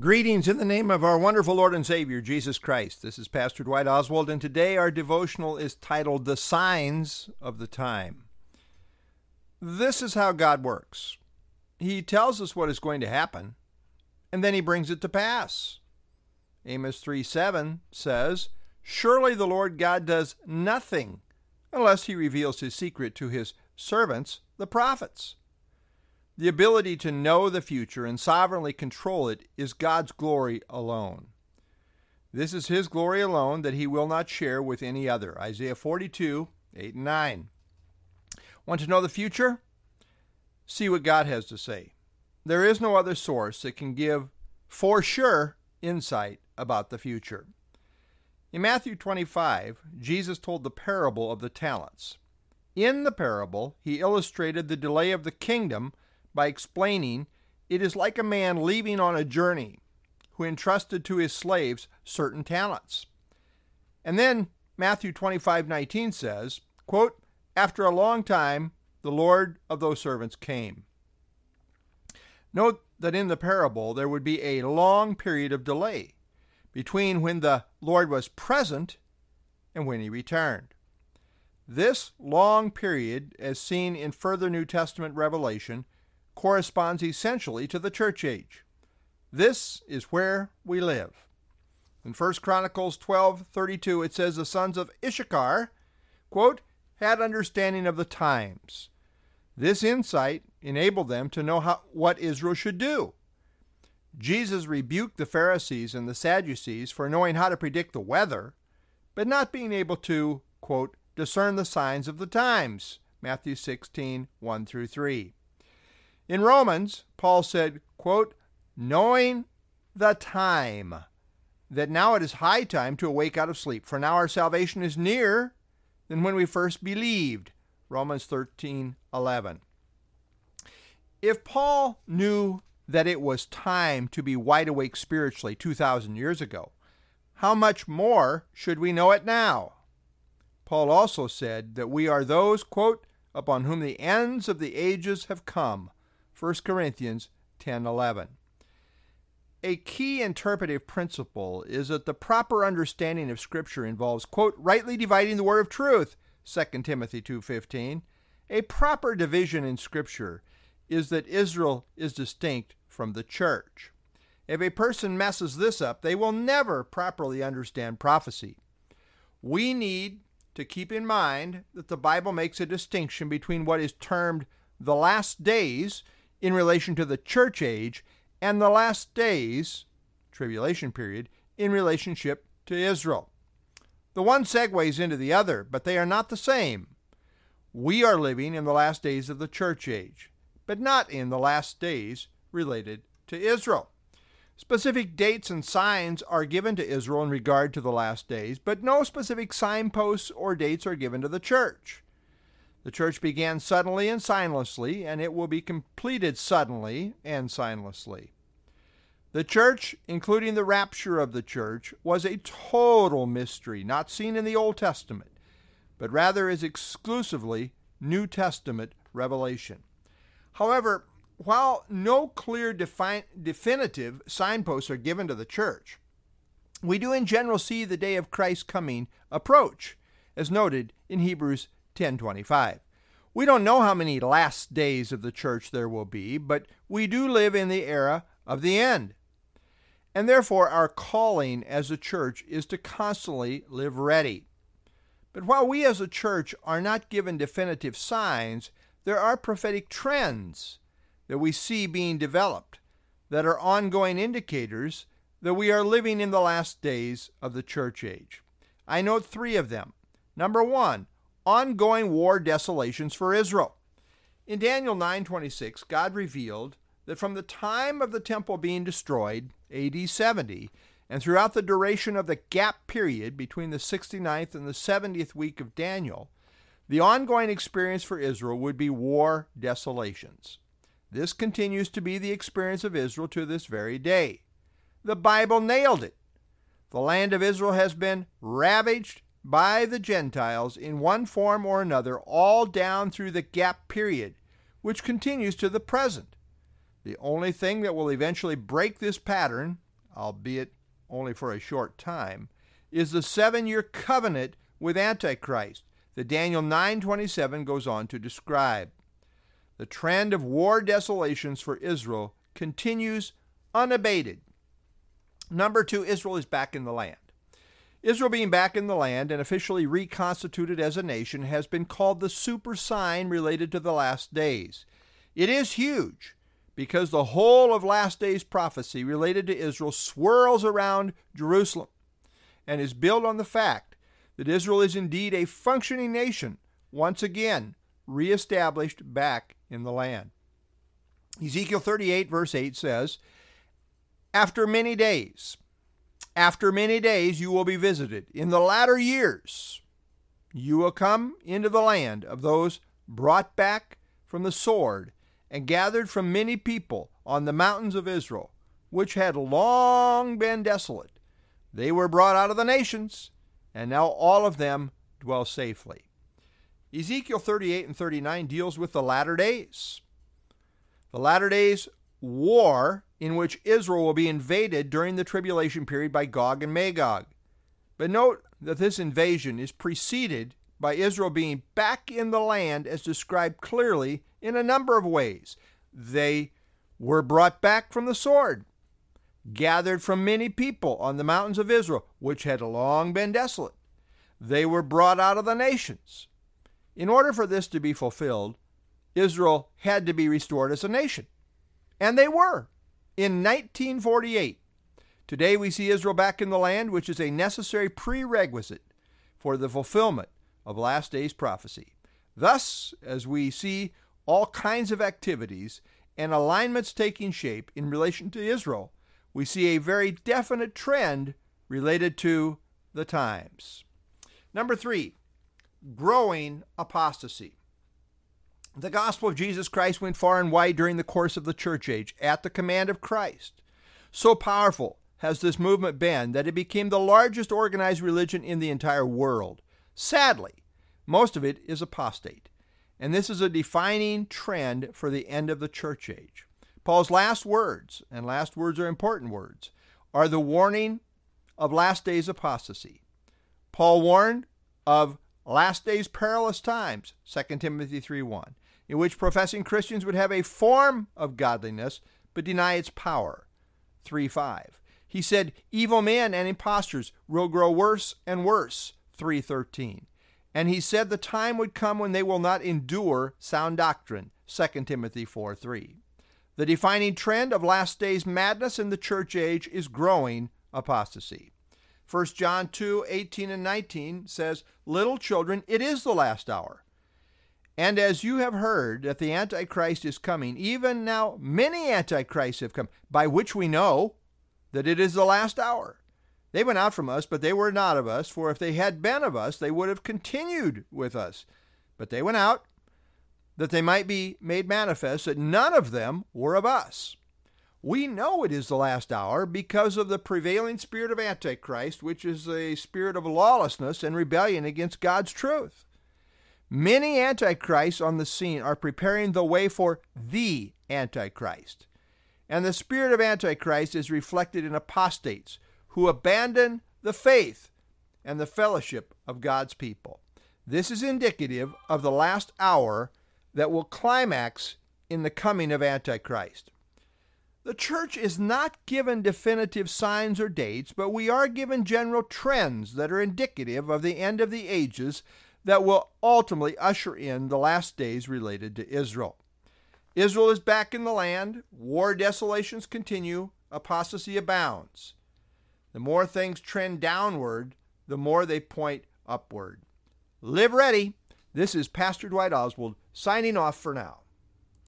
Greetings in the name of our wonderful Lord and Savior, Jesus Christ. This is Pastor Dwight Oswald, and today our devotional is titled The Signs of the Time. This is how God works He tells us what is going to happen, and then He brings it to pass. Amos 3 7 says, Surely the Lord God does nothing unless He reveals His secret to His servants, the prophets. The ability to know the future and sovereignly control it is God's glory alone. This is His glory alone that He will not share with any other. Isaiah 42, 8 and 9. Want to know the future? See what God has to say. There is no other source that can give for sure insight about the future. In Matthew 25, Jesus told the parable of the talents. In the parable, he illustrated the delay of the kingdom by explaining it is like a man leaving on a journey who entrusted to his slaves certain talents. And then Matthew 25:19 says, quote, "After a long time the Lord of those servants came." Note that in the parable there would be a long period of delay between when the Lord was present and when he returned. This long period, as seen in further New Testament revelation, corresponds essentially to the church age. This is where we live. In 1 Chronicles 12:32 it says the sons of Issachar, quote, had understanding of the times. This insight enabled them to know how, what Israel should do. Jesus rebuked the Pharisees and the Sadducees for knowing how to predict the weather, but not being able to, quote, discern the signs of the times. Matthew 16, 1 through 3. In Romans, Paul said, quote, knowing the time, that now it is high time to awake out of sleep, for now our salvation is nearer than when we first believed. Romans 13, 11. If Paul knew that it was time to be wide awake spiritually 2,000 years ago, how much more should we know it now? Paul also said that we are those, quote, upon whom the ends of the ages have come. 1 Corinthians 10:11. A key interpretive principle is that the proper understanding of scripture involves quote rightly dividing the word of truth 2 Timothy 2:15. A proper division in scripture is that Israel is distinct from the church. If a person messes this up, they will never properly understand prophecy. We need to keep in mind that the Bible makes a distinction between what is termed the last days in relation to the church age and the last days, tribulation period, in relationship to Israel. The one segues into the other, but they are not the same. We are living in the last days of the church age, but not in the last days related to Israel. Specific dates and signs are given to Israel in regard to the last days, but no specific signposts or dates are given to the church. The church began suddenly and signlessly, and it will be completed suddenly and signlessly. The church, including the rapture of the church, was a total mystery, not seen in the Old Testament, but rather is exclusively New Testament revelation. However, while no clear defi- definitive signposts are given to the church, we do in general see the day of Christ's coming approach, as noted in Hebrews 10:25. We don't know how many last days of the church there will be, but we do live in the era of the end. And therefore our calling as a church is to constantly live ready. But while we as a church are not given definitive signs, there are prophetic trends that we see being developed that are ongoing indicators that we are living in the last days of the church age. I note three of them. Number one, ongoing war desolations for Israel. In Daniel 9:26, God revealed that from the time of the temple being destroyed, AD 70, and throughout the duration of the gap period between the 69th and the 70th week of Daniel, the ongoing experience for Israel would be war desolations. This continues to be the experience of Israel to this very day. The Bible nailed it. The land of Israel has been ravaged by the Gentiles in one form or another all down through the gap period, which continues to the present. The only thing that will eventually break this pattern, albeit only for a short time, is the seven-year covenant with Antichrist that Daniel 9:27 goes on to describe. The trend of war desolations for Israel continues unabated. Number 2, Israel is back in the land. Israel being back in the land and officially reconstituted as a nation has been called the super sign related to the last days. It is huge because the whole of last days prophecy related to Israel swirls around Jerusalem and is built on the fact that Israel is indeed a functioning nation, once again reestablished back in the land. Ezekiel 38, verse 8 says, After many days, after many days you will be visited. In the latter years you will come into the land of those brought back from the sword and gathered from many people on the mountains of Israel, which had long been desolate. They were brought out of the nations, and now all of them dwell safely. Ezekiel 38 and 39 deals with the latter days. The latter days war in which Israel will be invaded during the tribulation period by Gog and Magog. But note that this invasion is preceded by Israel being back in the land as described clearly in a number of ways. They were brought back from the sword, gathered from many people on the mountains of Israel, which had long been desolate. They were brought out of the nations. In order for this to be fulfilled, Israel had to be restored as a nation. And they were in 1948. Today we see Israel back in the land, which is a necessary prerequisite for the fulfillment of last days prophecy. Thus, as we see all kinds of activities and alignments taking shape in relation to Israel, we see a very definite trend related to the times. Number three, growing apostasy. The gospel of Jesus Christ went far and wide during the course of the church age at the command of Christ. So powerful has this movement been that it became the largest organized religion in the entire world. Sadly, most of it is apostate. And this is a defining trend for the end of the church age. Paul's last words, and last words are important words, are the warning of last days apostasy. Paul warned of last days perilous times, 2 Timothy 3:1 in which professing Christians would have a form of godliness but deny its power. 3 5. He said, Evil men and impostors will grow worse and worse. 313. And he said the time would come when they will not endure sound doctrine. 2 Timothy 4 3. The defining trend of last days madness in the church age is growing apostasy. 1 John 2 18 and 19 says, Little children, it is the last hour. And as you have heard that the Antichrist is coming, even now many Antichrists have come, by which we know that it is the last hour. They went out from us, but they were not of us, for if they had been of us, they would have continued with us. But they went out, that they might be made manifest that none of them were of us. We know it is the last hour because of the prevailing spirit of Antichrist, which is a spirit of lawlessness and rebellion against God's truth. Many antichrists on the scene are preparing the way for the Antichrist. And the spirit of Antichrist is reflected in apostates who abandon the faith and the fellowship of God's people. This is indicative of the last hour that will climax in the coming of Antichrist. The church is not given definitive signs or dates, but we are given general trends that are indicative of the end of the ages that will ultimately usher in the last days related to Israel. Israel is back in the land, war desolations continue, apostasy abounds. The more things trend downward, the more they point upward. Live ready. This is Pastor Dwight Oswald signing off for now.